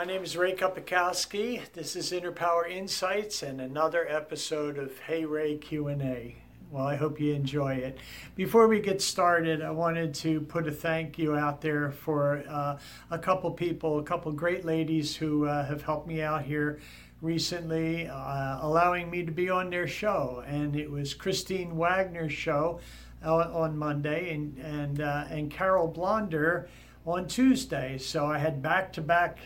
My name is Ray Kupikowski. This is Inner Power Insights and another episode of Hey Ray Q&A. Well, I hope you enjoy it. Before we get started, I wanted to put a thank you out there for uh, a couple people, a couple great ladies who uh, have helped me out here recently, uh, allowing me to be on their show. And it was Christine Wagner's show uh, on Monday and, and, uh, and Carol Blonder on Tuesday. So I had back to back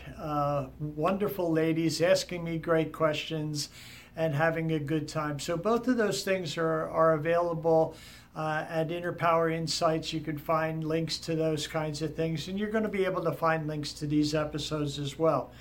wonderful ladies asking me great questions and having a good time. So both of those things are, are available uh, at Inner Power Insights. You can find links to those kinds of things, and you're going to be able to find links to these episodes as well.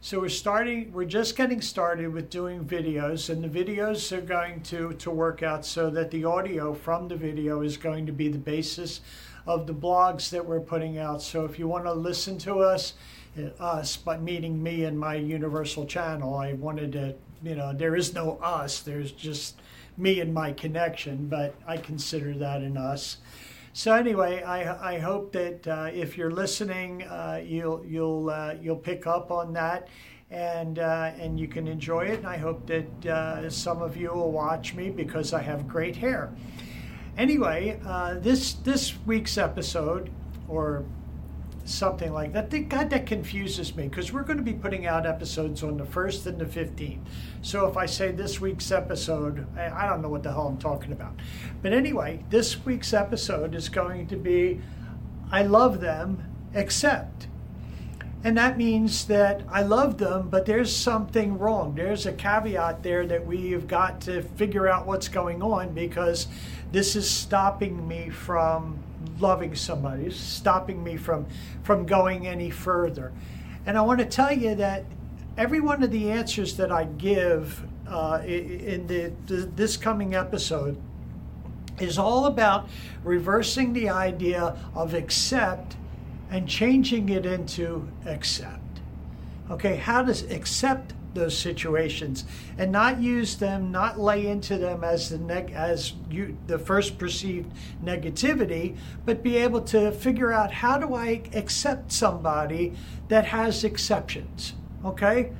So we're starting, we're just getting started with doing videos, and the videos are going to, to work out so that the audio from the video is going to be the basis of the blogs that we're putting out. So if you want to listen to us, uh, us, but meeting me and my universal channel, I wanted to you know, there is no us. There's just me and my connection, but I consider that an us. So anyway, I, I hope that uh, if you're listening, uh, you'll you'll uh, you'll pick up on that, and uh, and you can enjoy it. And I hope that uh, some of you will watch me because I have great hair. Anyway, uh, this this week's episode, or something like that. God, that confuses me because we're going to be putting out episodes on the 1st and the 15th. So if I say this week's episode, I, don't know what the hell I'm talking about. But anyway, this week's episode is going to be I love them, except. And that means that I love them, but there's something wrong. There's a caveat there that we've got to figure out what's going on because this is stopping me from loving somebody, stopping me from, from going any further. And I want to tell you that every one of the answers that I give uh, in the, this coming episode is all about reversing the idea of accept and changing it into accept. Okay, how does accept those situations and not use them, not lay into them as the neg- as you the first perceived negativity, but be able to figure out how do I accept somebody that has exceptions. Okay?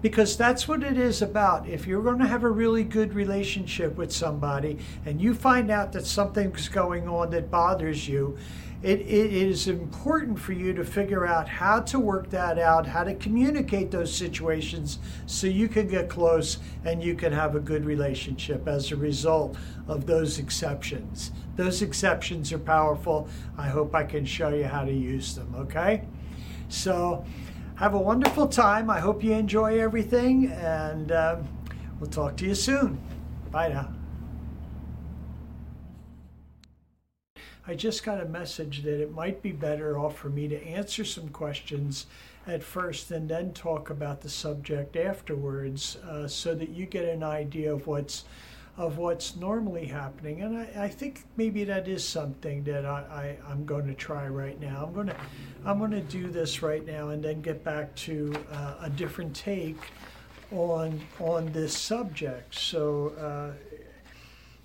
Because that's what it is about. If you're going to have a really good relationship with somebody and you find out that something's going on that bothers you, it, it is important for you to figure out how to work that out, how to communicate those situations so you can get close and you can have a good relationship as a result of those exceptions. Those exceptions are powerful. I hope I can show you how to use them, okay? So, have a wonderful time. I hope you enjoy everything, and uh, we'll talk to you soon. Bye now. I just got a message that it might be better off for me to answer some questions at first and then talk about the subject afterwards uh, so that you get an idea of what's of what's normally happening. And I, I think maybe that is something that I, I, am going to try right now. I'm going to I'm going to do this right now and then get back to uh, a different take on on this subject. So uh,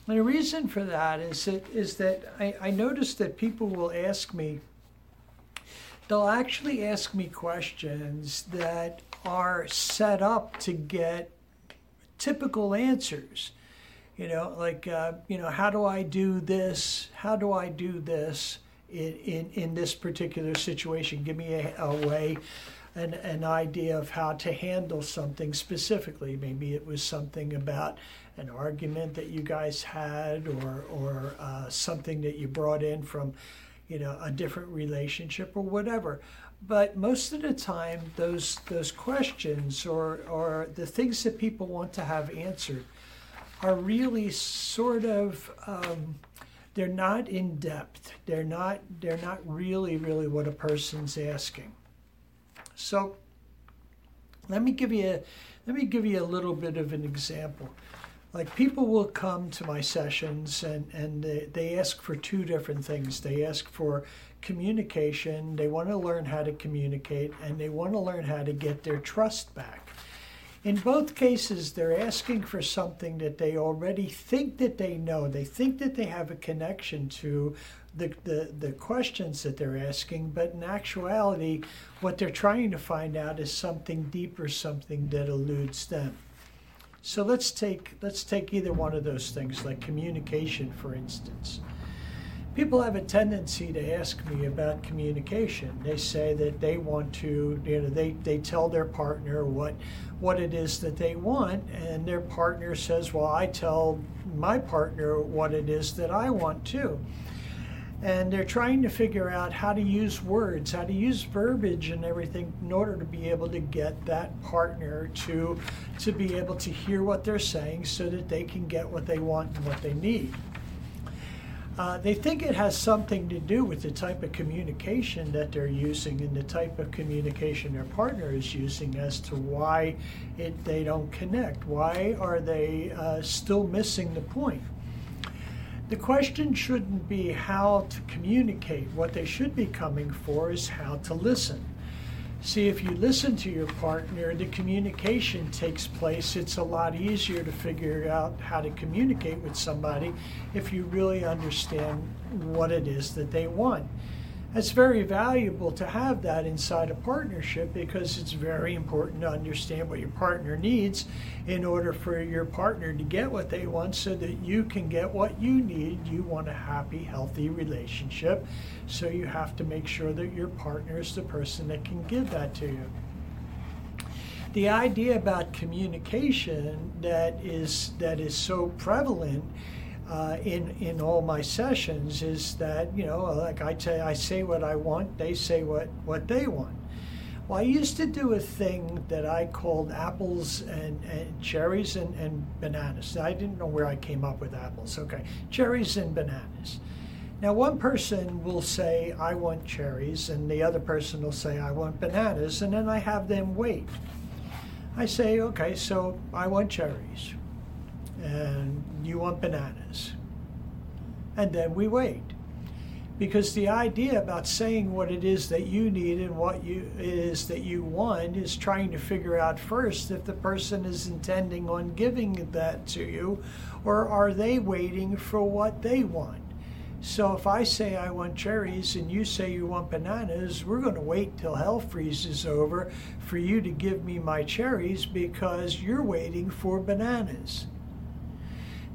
and the reason for that is that, is that I, I notice that people will ask me, they'll actually ask me questions that are set up to get typical answers. You know, like, uh, you know, how do I do this? How do I do this in, in, in this particular situation? Give me a, a way, an, an idea of how to handle something specifically. Maybe it was something about an argument that you guys had or, or uh, something that you brought in from you know a different relationship or whatever. But most of the time those those questions or or the things that people want to have answered are really sort of um, they're not in depth. They're not they're not really really what a person's asking. So let me give you a, let me give you a little bit of an example like people will come to my sessions and, and they, they ask for two different things. They ask for communication, they want to learn how to communicate, and they want to learn how to get their trust back. In both cases, they're asking for something that they already think that they know. They think that they have a connection to the, the, the questions that they're asking, but in actuality, what they're trying to find out is something deeper, something that eludes them. So let's take let's take either one of those things, like communication, for instance. People have a tendency to ask me about communication. They say that they want to, you know, they, they tell their partner what what it is that they want, and their partner says, Well, I tell my partner what it is that I want too and they're trying to figure out how to use words, how to use verbiage and everything in order to be able to get that partner to to be able to hear what they're saying so that they can get what they want and what they need. Uh, they think it has something to do with the type of communication that they're using and the type of communication their partner is using as to why it, they don't connect. Why are they uh, still missing the point? The question shouldn't be how to communicate. What they should be coming for is how to listen. See, if you listen to your partner, the communication takes place. It's a lot easier to figure out how to communicate with somebody if you really understand what it is that they want. It's very valuable to have that inside a partnership because it's very important to understand what your partner needs in order for your partner to get what they want so that you can get what you need. You want a happy, healthy relationship. So you have to make sure that your partner is the person that can give that to you. The idea about communication that is that is so prevalent uh, in in all my sessions is that you know like I say I say what I want, they say what what they want. Well, I used to do a thing that I called apples and, and cherries and, and bananas. I didn't know where I came up with apples. Okay, cherries and bananas. Now, one person will say, I want cherries, and the other person will say, I want bananas, and then I have them wait. I say, okay, so I want cherries and you want bananas. And then we wait. Because the idea about saying what it is that you need and what you it is that you want is trying to figure out first if the person is intending on giving that to you or are they waiting for what they want. So if I say I want cherries and you say you want bananas, we're going to wait till hell freezes over for you to give me my cherries because you're waiting for bananas.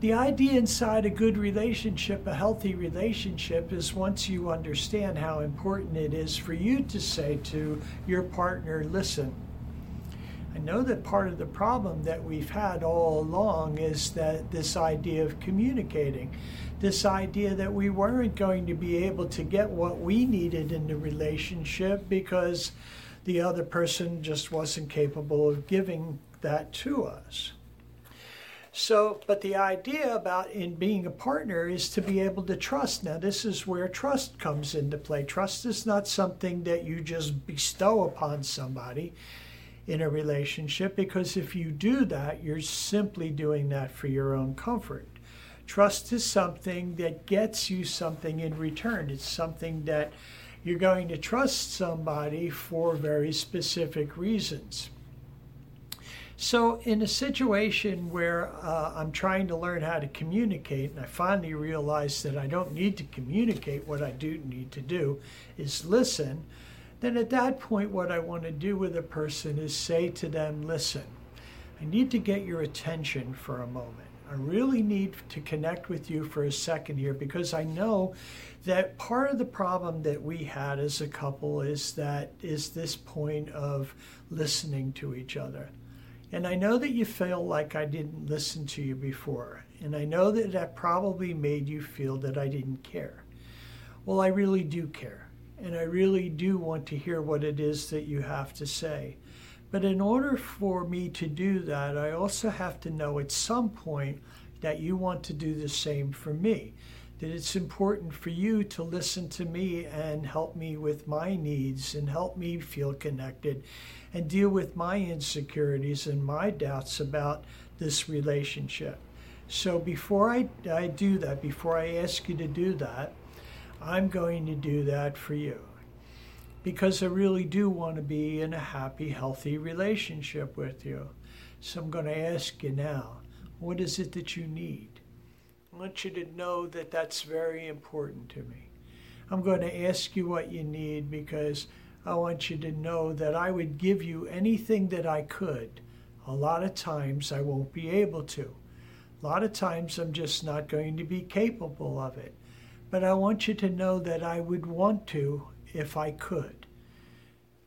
The idea inside a good relationship, a healthy relationship, is once you understand how important it is for you to say to your partner, listen, I know that part of the problem that we've had all along is that this idea of communicating, this idea that we weren't going to be able to get what we needed in the relationship because the other person just wasn't capable of giving that to us. So, but the idea about in being a partner is to be able to trust. Now, this is where trust comes into play. Trust is not something that you just bestow upon somebody in a relationship because if you do that, you're simply doing that for your own comfort. Trust is something that gets you something in return. It's something that you're going to trust somebody for very specific reasons. So, in a situation where uh, I'm trying to learn how to communicate, and I finally realize that I don't need to communicate, what I do need to do is listen, then at that point, what I want to do with a person is say to them, Listen, I need to get your attention for a moment. I really need to connect with you for a second here because I know that part of the problem that we had as a couple is that is this point of listening to each other. And I know that you feel like I didn't listen to you before. And I know that that probably made you feel that I didn't care. Well, I really do care. And I really do want to hear what it is that you have to say. But in order for me to do that, I also have to know at some point that you want to do the same for me. That it's important for you to listen to me and help me with my needs and help me feel connected and deal with my insecurities and my doubts about this relationship. So before I, I do that, before I ask you to do that, I'm going to do that for you. Because I really do want to be in a happy, healthy relationship with you. So I'm going to ask you now what is it that you need? I want you to know that that's very important to me. I'm going to ask you what you need because I want you to know that I would give you anything that I could. A lot of times I won't be able to. A lot of times I'm just not going to be capable of it. But I want you to know that I would want to if I could.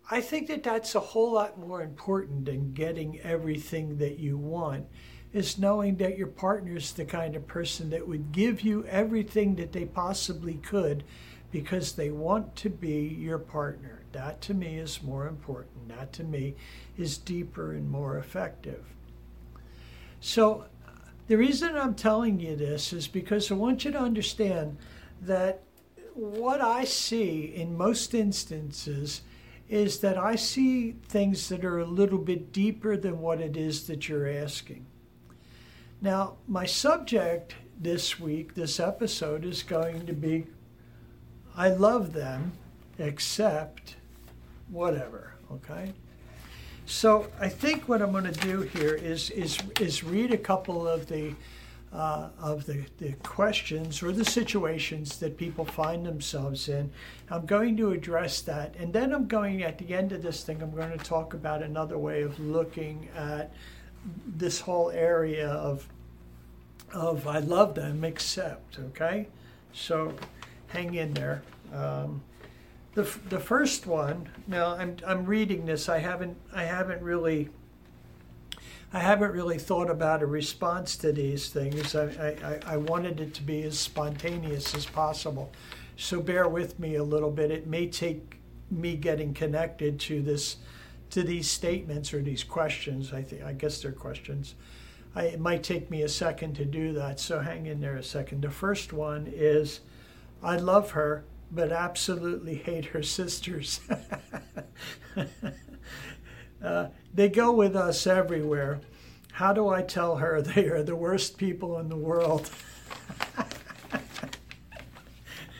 I think that that's a whole lot more important than getting everything that you want is knowing that your partner is the kind of person that would give you everything that they possibly could because they want to be your partner. That to me is more important. That to me is deeper and more effective. So, the reason I'm telling you this is because I want you to understand that what I see in most instances is that I see things that are a little bit deeper than what it is that you're asking. Now, my subject this week, this episode, is going to be I love them, except whatever, okay? So I think what I'm going to do here is, is, is read a couple of the uh, of the, the questions or the situations that people find themselves in. I'm going to address that. And then I'm going, at the end of this thing, I'm going to talk about another way of looking at this whole area of, of I love them, except, okay? So hang in there. Um, the, the first one, now I'm, I'm reading this, I haven't, I haven't really I haven't really thought about a response to these things. I, I, I wanted it to be as spontaneous as possible. So bear with me a little bit. It may take me getting connected to this to these statements or these questions. I think I guess they're questions. I, it might take me a second to do that, so hang in there a second. The first one is I love her, but absolutely hate her sisters. uh, they go with us everywhere. How do I tell her they are the worst people in the world?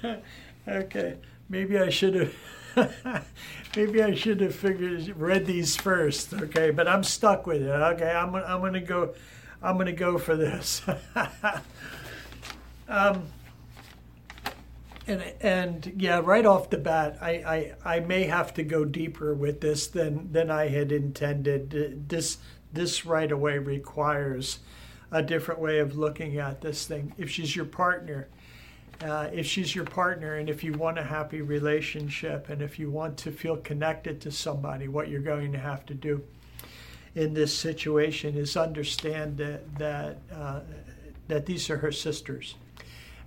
okay, maybe I should have. maybe I should have figured read these first. Okay, but I'm stuck with it. Okay, I'm I'm gonna go. I'm gonna go for this. um, and and yeah, right off the bat, I, I I may have to go deeper with this than than I had intended. This this right away requires a different way of looking at this thing. If she's your partner, uh, if she's your partner, and if you want a happy relationship, and if you want to feel connected to somebody, what you're going to have to do in this situation is understand that that uh, that these are her sisters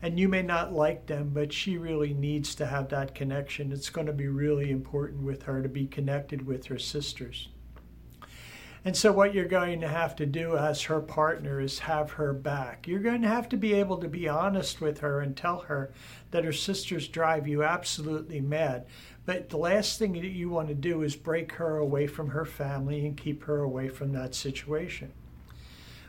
and you may not like them, but she really needs to have that connection. It's going to be really important with her to be connected with her sisters. And so, what you're going to have to do as her partner is have her back. You're going to have to be able to be honest with her and tell her that her sisters drive you absolutely mad. But the last thing that you want to do is break her away from her family and keep her away from that situation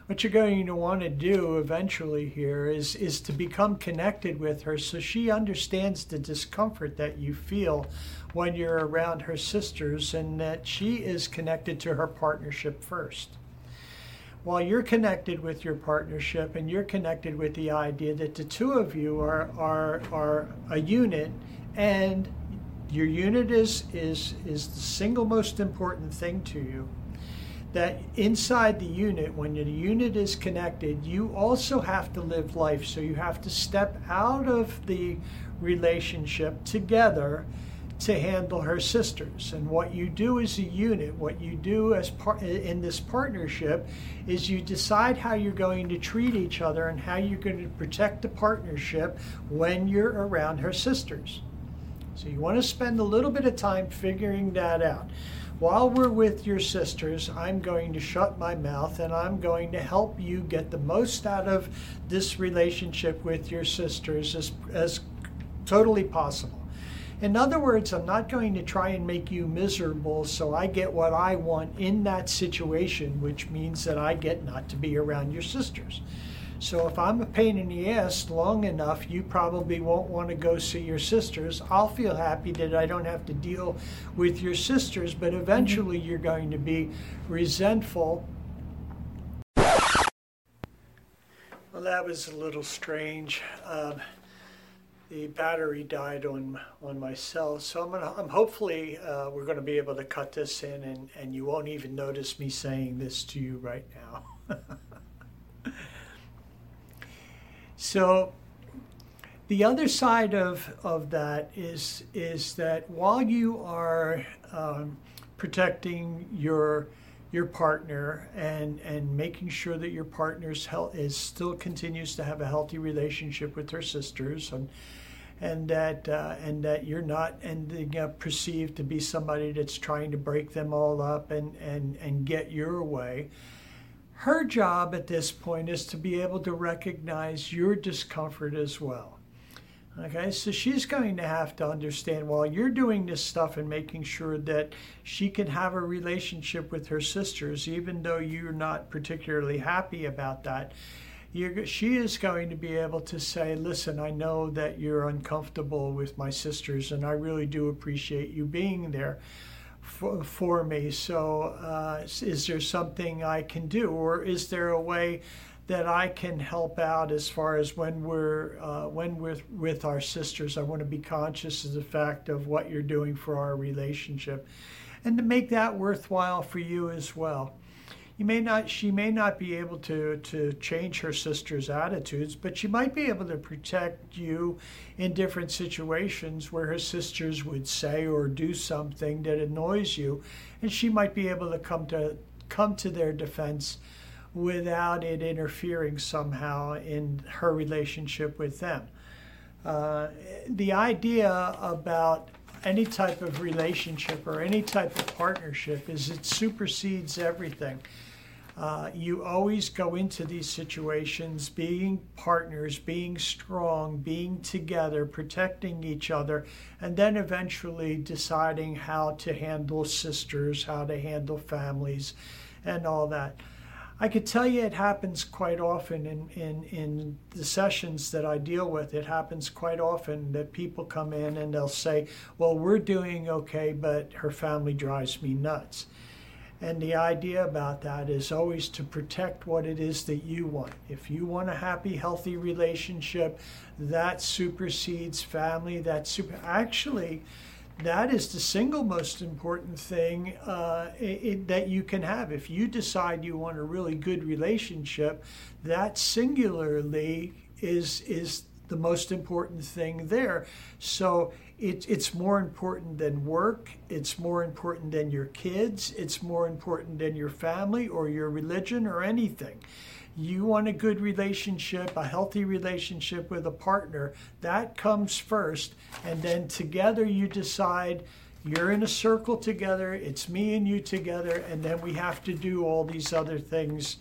what you're going to want to do eventually here is is to become connected with her so she understands the discomfort that you feel when you're around her sisters and that she is connected to her partnership first while you're connected with your partnership and you're connected with the idea that the two of you are are are a unit and your unit is is is the single most important thing to you that inside the unit, when the unit is connected, you also have to live life. So you have to step out of the relationship together to handle her sisters. And what you do as a unit, what you do as part in this partnership, is you decide how you're going to treat each other and how you're going to protect the partnership when you're around her sisters. So you want to spend a little bit of time figuring that out. While we're with your sisters, I'm going to shut my mouth and I'm going to help you get the most out of this relationship with your sisters as, as totally possible. In other words, I'm not going to try and make you miserable so I get what I want in that situation, which means that I get not to be around your sisters. So if I'm a pain in the ass long enough, you probably won't want to go see your sisters. I'll feel happy that I don't have to deal with your sisters, but mm-hmm. eventually you're going to be resentful. Well, that was a little strange. Uh, the battery died on on my cell, so I'm gonna. I'm hopefully uh, we're going to be able to cut this in, and and you won't even notice me saying this to you right now. so the other side of, of that is is that while you are um, protecting your your partner and and making sure that your partner's health is still continues to have a healthy relationship with her sisters and and that uh, and that you're not ending up perceived to be somebody that's trying to break them all up and and and get your way. Her job at this point is to be able to recognize your discomfort as well Okay, so she's going to have to understand while you're doing this stuff and making sure that she can have a relationship with her sisters, even though you're not particularly happy about that. she is going to be able to say, Listen, I know that you're uncomfortable with my sisters, and I really do appreciate you being there for, for me. So, uh, is there something I can do? Or is there a way that I can help out as far as when we're uh, when we're with our sisters. I want to be conscious of the fact of what you're doing for our relationship, and to make that worthwhile for you as well. You may not, she may not be able to, to change her sister's attitudes, but she might be able to protect you in different situations where her sisters would say or do something that annoys you, and she might be able to come to come to their defense without it interfering somehow in her relationship with them. Uh, the idea about any type of relationship or any type of partnership is it supersedes everything. Uh, you always go into these situations being partners, being strong, being together, protecting each other, and then eventually deciding how to handle sisters, how to handle families, and all that. I could tell you it happens quite often in, in, in the sessions that I deal with. It happens quite often that people come in and they'll say, Well, we're doing okay, but her family drives me nuts. And the idea about that is always to protect what it is that you want. If you want a happy, healthy relationship, that supersedes family. That super actually that is the single most important thing uh, it, that you can have. If you decide you want a really good relationship, that singularly is is the most important thing there. So it, it's more important than work. It's more important than your kids. It's more important than your family or your religion or anything you want a good relationship, a healthy relationship with a partner, that comes first. And then together you decide you're in a circle together, it's me and you together, and then we have to do all these other things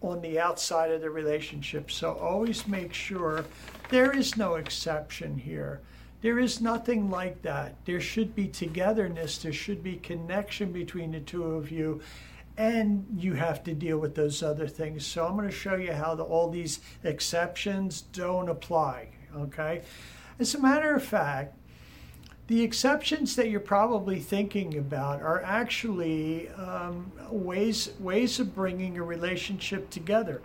on the outside of the relationship. So always make sure there is no exception here. There is nothing like that. There should be togetherness, there should be connection between the two of you and you have to deal with those other things. So I'm going to show you how the, all these exceptions don't apply. Okay. As a matter of fact, the exceptions that you're probably thinking about are actually um, ways ways of bringing a relationship together.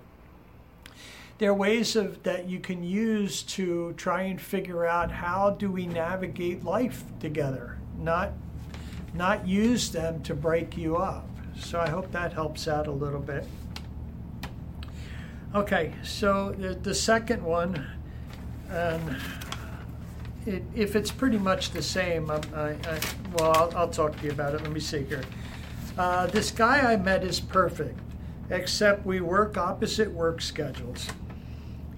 They're ways of that you can use to try and figure out how do we navigate life together, not not use them to break you up. So I hope that helps out a little bit. Okay, so the, the second one, um, it, if it's pretty much the same, I, I, well, I'll, I'll, talk to you about it. Let me see here. Uh, this guy I met is perfect, except we work opposite work schedules.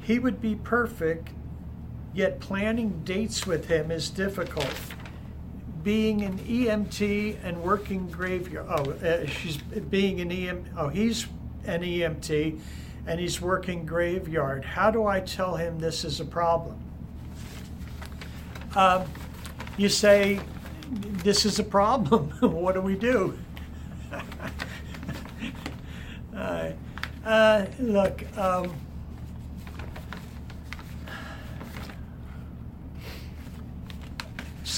He would be perfect, yet planning dates with him is difficult being an EMT and working graveyard. Oh, uh, she's being an EM. Oh, he's an EMT, and he's working graveyard. How do I tell him this is a problem? Um, you say, "This is a problem. what do we do?" uh, uh, look. Um,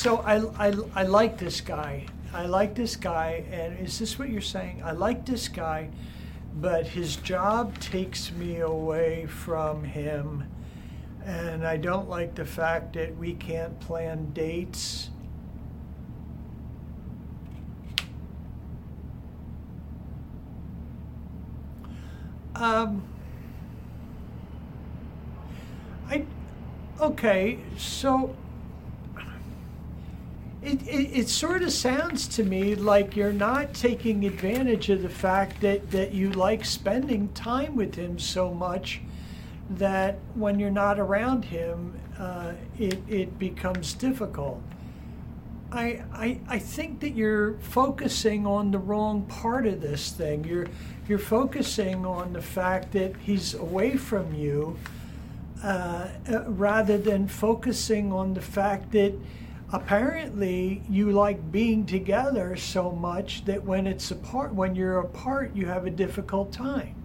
so I, I, I like this guy. I like this guy. And is this what you're saying? I like this guy but his job takes me away from him. And I don't like the fact that we can't plan dates. Um, I, okay, so it, it, it, sort of sounds to me like you're not taking advantage of the fact that, that you like spending time with him so much that when you're not around him, uh, it, it becomes difficult. I, I, I think that you're focusing on the wrong part of this thing. You're, you're focusing on the fact that he's away from you uh, uh rather than focusing on the fact that apparently you like being together so much that when it's apart when you're apart you have a difficult time.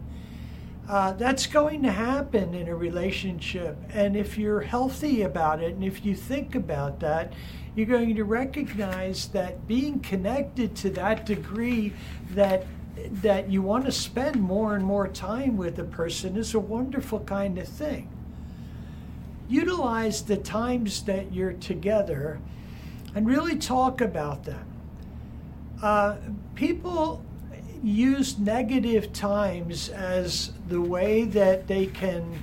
Uh, that's going to happen in a relationship. And if you're healthy about it and if you think about that you're going to recognize that being connected to that degree that that you want to spend more and more time with a person is a wonderful kind of thing. Utilize the times that you're together and really talk about them. Uh, people use negative times as the way that they can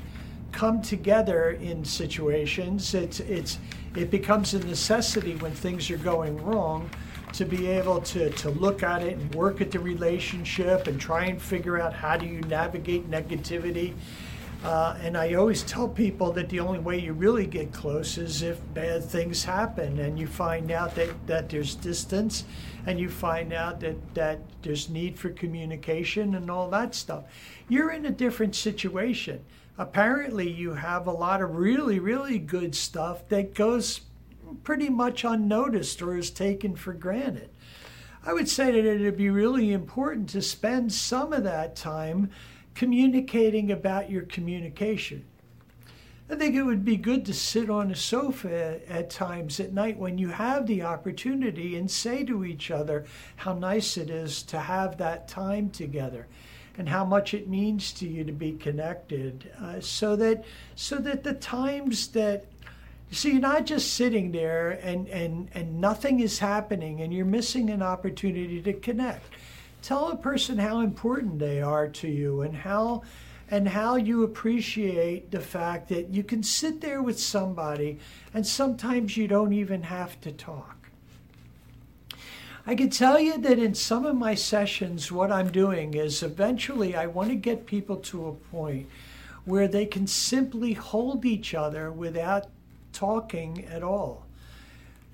come together in situations. It's, it's, it becomes a necessity when things are going wrong to be able to, to look at it and work at the relationship and try and figure out how do you navigate negativity uh, and I always tell people that the only way you really get close is if bad things happen and you find out that, that there's distance and you find out that, that there's need for communication and all that stuff. You're in a different situation. Apparently, you have a lot of really, really good stuff that goes pretty much unnoticed or is taken for granted. I would say that it would be really important to spend some of that time communicating about your communication. I think it would be good to sit on a sofa at times at night when you have the opportunity and say to each other how nice it is to have that time together and how much it means to you to be connected uh, so that so that the times that you see you're not just sitting there and, and, and nothing is happening and you're missing an opportunity to connect tell a person how important they are to you and how and how you appreciate the fact that you can sit there with somebody and sometimes you don't even have to talk. I can tell you that in some of my sessions, what I'm doing is eventually I want to get people to a point where they can simply hold each other without talking at all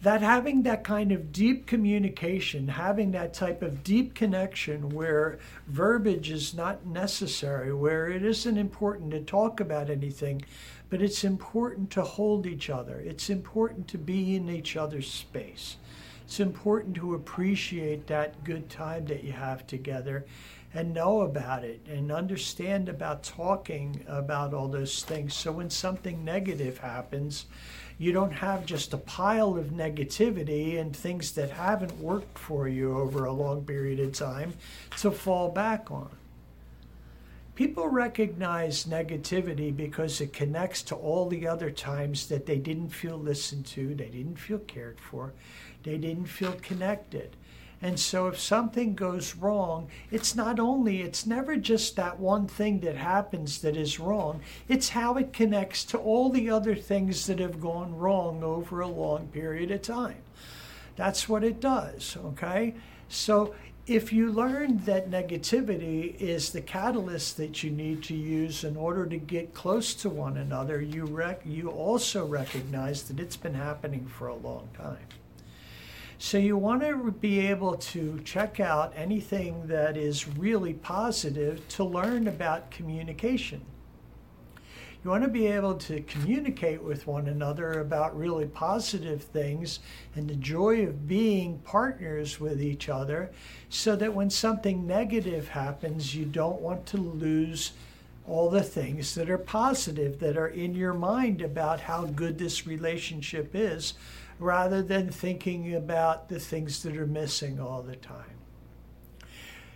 that having that kind of deep communication, having that type of deep connection where verbiage is not necessary, where it isn't important to talk about anything, but it's important to hold each other. It's important to be in each other's space. It's important to appreciate that good time that you have together and know about it and understand about talking about all those things. So when something negative happens, you don't have just a pile of negativity and things that haven't worked for you over a long period of time to fall back on. People recognize negativity because it connects to all the other times that they didn't feel listened to, they didn't feel cared for, they didn't feel connected. And so if something goes wrong, it's not only, it's never just that one thing that happens that is wrong, it's how it connects to all the other things that have gone wrong over a long period of time. That's what it does, okay? So if you learn that negativity is the catalyst that you need to use in order to get close to one another, you rec- you also recognize that it's been happening for a long time. So you want to be able to check out anything that is really positive to learn about communication. You want to be able to communicate with one another about really positive things and the joy of being partners with each other so that when something negative happens, you don't want to lose all the things that are positive that are in your mind about how good this relationship is rather than thinking about the things that are missing all the time.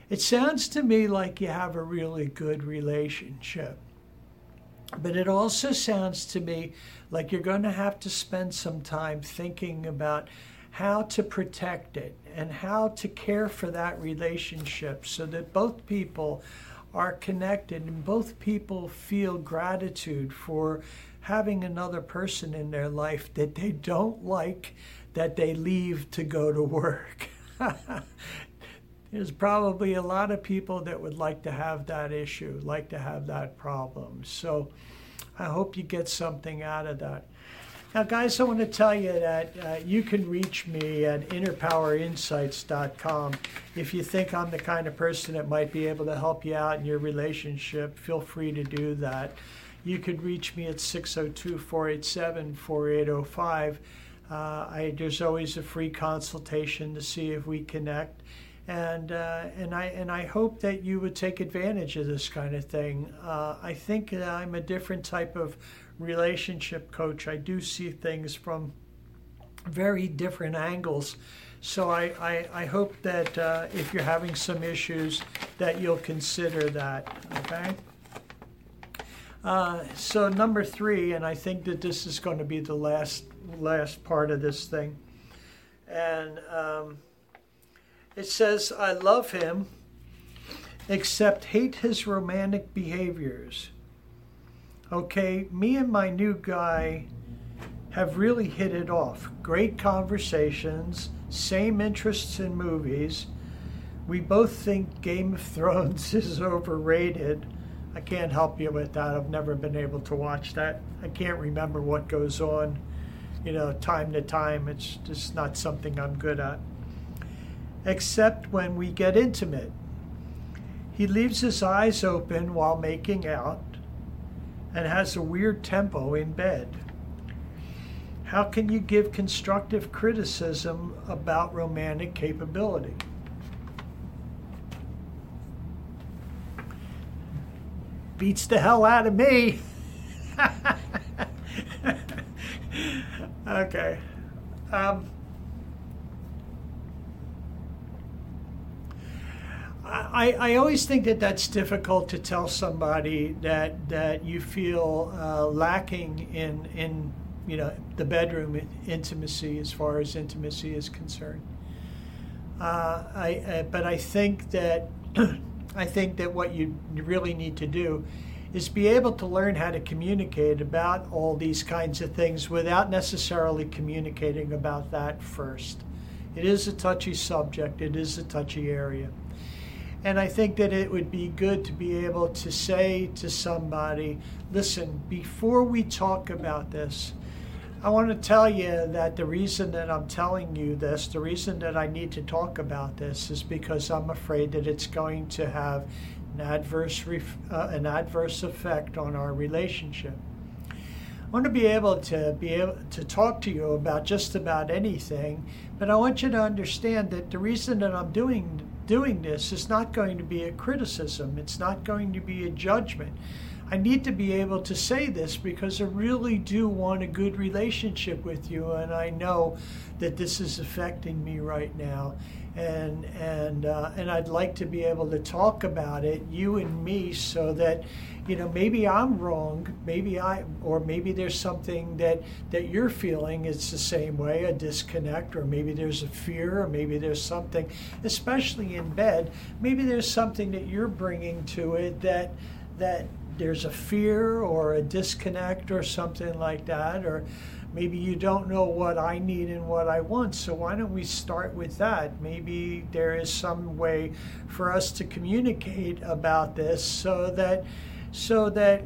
It sounds to me like you have a really good relationship. But it also sounds to me like you're going to have to spend some time thinking about how to protect it and how to care for that relationship so that both people are connected and both people feel gratitude for having another person in their life that they don't like that they leave to go to work. There's probably a lot of people that would like to have that issue, like to have that problem. So I hope you get something out of that. Now, guys, I want to tell you that uh, you can reach me at innerpowerinsights.com. If you think I'm the kind of person that might be able to help you out in your relationship, feel free to do that. You could reach me at 602 487 4805. Uh, there's always a free consultation to see if we connect and uh, and I and I hope that you would take advantage of this kind of thing. Uh, I think I'm a different type of relationship coach. I do see things from very different angles. So I, I, I hope that uh, if you're having some issues, that you'll consider that. Okay. Uh, so number three, and I think that this is going to be the last last part of this thing, and. Um, it says, I love him, except hate his romantic behaviors. Okay, me and my new guy have really hit it off. Great conversations, same interests in movies. We both think Game of Thrones is overrated. I can't help you with that. I've never been able to watch that. I can't remember what goes on, you know, time to time. It's just not something I'm good at except when we get intimate. He leaves his eyes open while making out and has a weird tempo in bed. How can you give constructive criticism about romantic capability? Beats the hell out of me. okay. Um, I, I always think that that's difficult to tell somebody that that you feel uh, lacking in in you know the bedroom intimacy as far as intimacy is concerned. Uh, I, uh, but I think that I think that what you really need to do is be able to learn how to communicate about all these kinds of things without necessarily communicating about that first. It is a touchy subject. It is a touchy area. And I think that it would be good to be able to say to somebody, listen, before we talk about this, I want to tell you that the reason that I'm telling you this, the reason that I need to talk about this is because I'm afraid that it's going to have an adverse, uh, an adverse effect on our relationship. I want to be able to be able to talk to you about just about anything, but I want you to understand that the reason that I'm doing doing this is not going to be a criticism, it's not going to be a judgment. I need to be able to say this because I really do want a good relationship with you, and I know that this is affecting me right now, and and uh, and I'd like to be able to talk about it, you and me, so that you know maybe i'm wrong maybe i or maybe there's something that that you're feeling it's the same way a disconnect or maybe there's a fear or maybe there's something especially in bed maybe there's something that you're bringing to it that that there's a fear or a disconnect or something like that or maybe you don't know what I need and what I want. So why don't we start with that? Maybe there is some way for us to communicate about this so that so that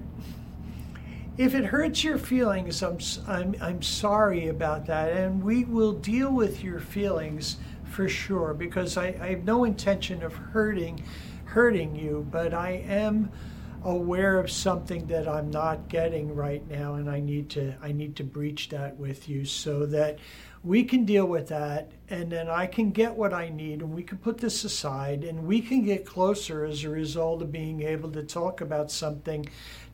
if it hurts your feelings, I'm, I'm, I'm sorry about that. And we will deal with your feelings for sure because I, I have no intention of hurting hurting you, but I am aware of something that I'm not getting right now and I need to I need to breach that with you so that we can deal with that and then I can get what I need and we can put this aside and we can get closer as a result of being able to talk about something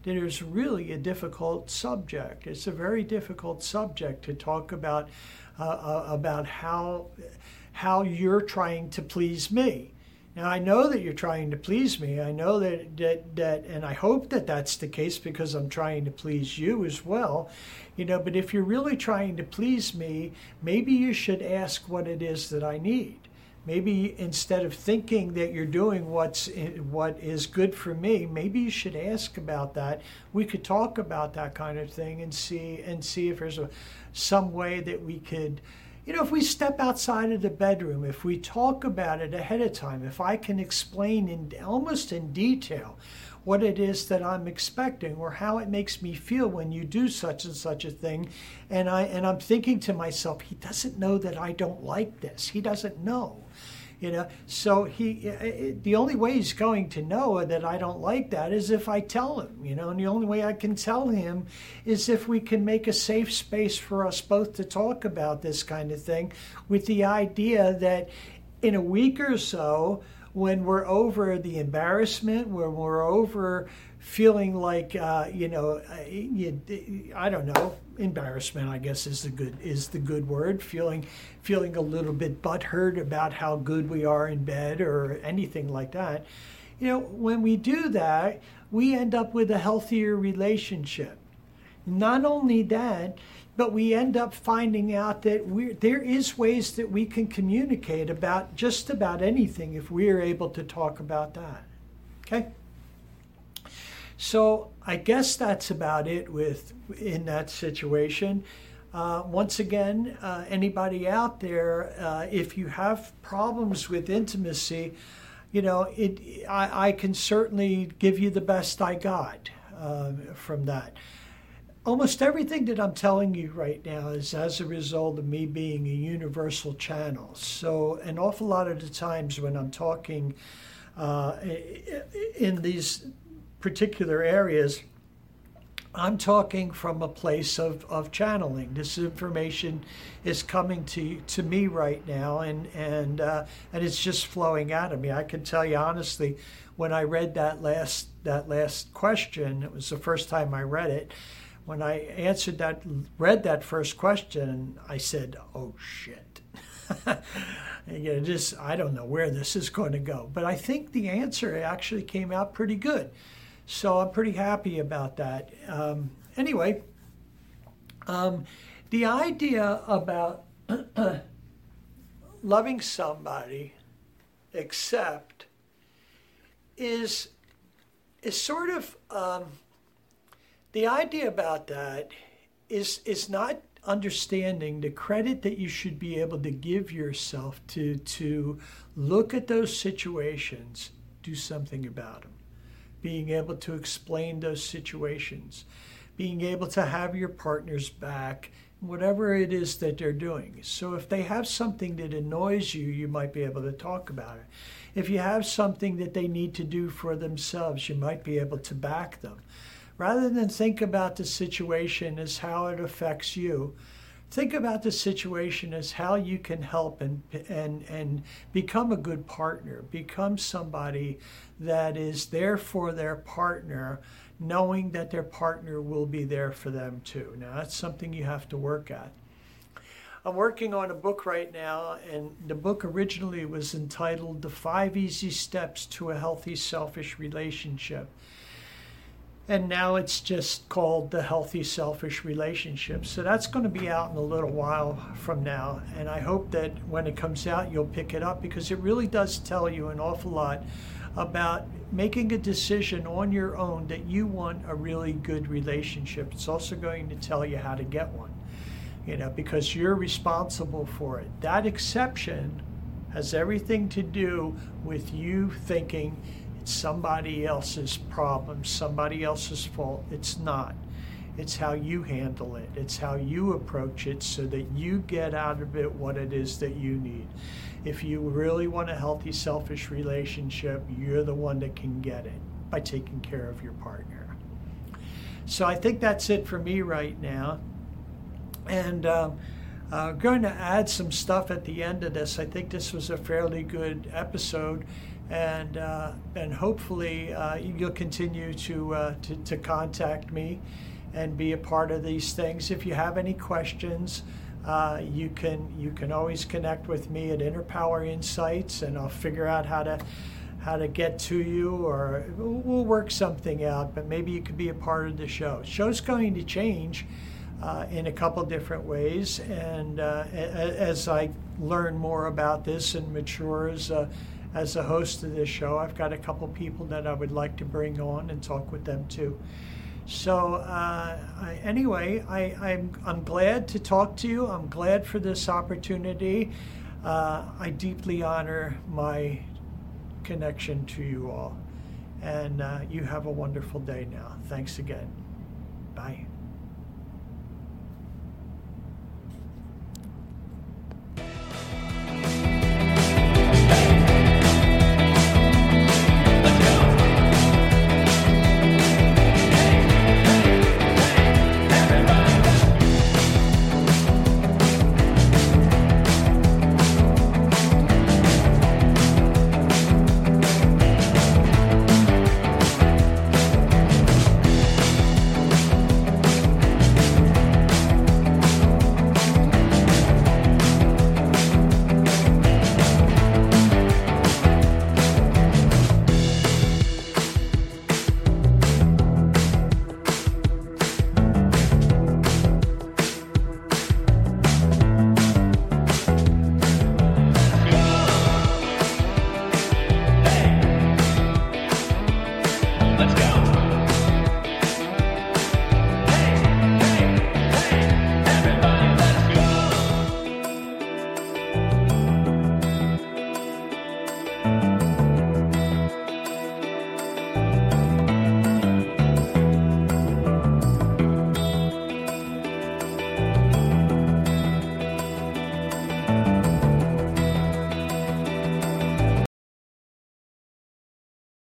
that is really a difficult subject. It's a very difficult subject to talk about uh, uh, about how how you're trying to please me Now I know that you're trying to please me. I know that that that, and I hope that that's the case because I'm trying to please you as well. You know, but if you're really trying to please me, maybe you should ask what it is that I need. Maybe instead of thinking that you're doing what's what is good for me, maybe you should ask about that. We could talk about that kind of thing and see and see if there's a, some way that we could you know, if we step outside of the bedroom, if we talk about it ahead of time, if I can explain in almost in detail what it is that I'm expecting or how it makes me feel when you do such and such a thing, and I and I'm thinking to myself, he doesn't know that I don't like this. He doesn't know you know? So he the only way he's going to know that i don't like that is if i tell him you know? And the only way i can tell him is if we can make a safe space for us both to talk about this kind of thing with the idea that in a week or so when we're over the embarrassment when we're over feeling like uh, you know uh, you, I don't know embarrassment I guess is the good is the good word. Feeling feeling a little bit butthurt about how good we are in bed or anything like that. You know when we do that we end up with a healthier relationship. Not only that but we end up finding out that we there is ways that we can communicate about just about anything if we are able to talk about that. Okay so I guess that's about it with in that situation. Uh, once again, uh, anybody out there, uh, if you have problems with intimacy, you know, it, I, I can certainly give you the best I got uh, from that. Almost everything that I'm telling you right now is as a result of me being a universal channel. So, an awful lot of the times when I'm talking uh, in these particular areas, I'm talking from a place of, of channeling. This information is coming to to me right now, and and uh, and it's just flowing out of me. I can tell you honestly, when I read that last that last question, it was the first time I read it. When I answered that, read that first question, I said, "Oh shit." you know, just I don't know where this is going to go, but I think the answer actually came out pretty good. So I'm pretty happy about that. Um, anyway, um, the idea about loving somebody except is is sort of um, the idea about that is is not understanding the credit that you should be able to give yourself to to look at those situations, do something about them being able to explain those situations, being able to have your partner's back, whatever it is that they're doing. So if they have something that annoys you, you might be able to talk about it. If you have something that they need to do for themselves, you might be able to back them. Rather than think about the situation as how it affects you, think about the situation as how you can help and and and become a good partner. Become somebody that is there for their partner knowing that their partner will be there for them too. Now that's something you have to work at. I'm working on a book right now and the book originally was entitled the five easy steps to a healthy selfish relationship and now it's just called the healthy selfish relationship. So that's going to be out in a little while from now. And i hope that when it comes out you'll pick it up because it really does tell you an awful lot about making a decision on your own that you want a really good relationship. It's also going to tell you how to get one you know because you're responsible for it. That exception has everything to do with you thinking somebody else's problem, somebody else's fault. It's not. It's how you handle it. It's how you approach it so that you get out of it what it is that you need. If you really want a healthy, selfish relationship, you're the one that can get it by taking care of your partner. So I think that's it for me right now. And um, I'm going to add some stuff at the end of this. I think this was a fairly good episode and uh, and hopefully uh, you'll continue to, uh, to, to contact me and be a part of these things. If you have any questions, uh, you can you can always connect with me at Inner Power Insights, and I'll figure out how to how to get to you, or we'll work something out. But maybe you could be a part of the show. Show's going to change uh, in a couple different ways, and uh, as I learn more about this and mature as a, as a host of this show, I've got a couple people that I would like to bring on and talk with them too. So uh, I, anyway, I, I'm, I'm glad to talk to you. I'm glad for this opportunity. Uh, I deeply honor my connection to you all. And uh, you have a wonderful day now. Thanks again. Bye.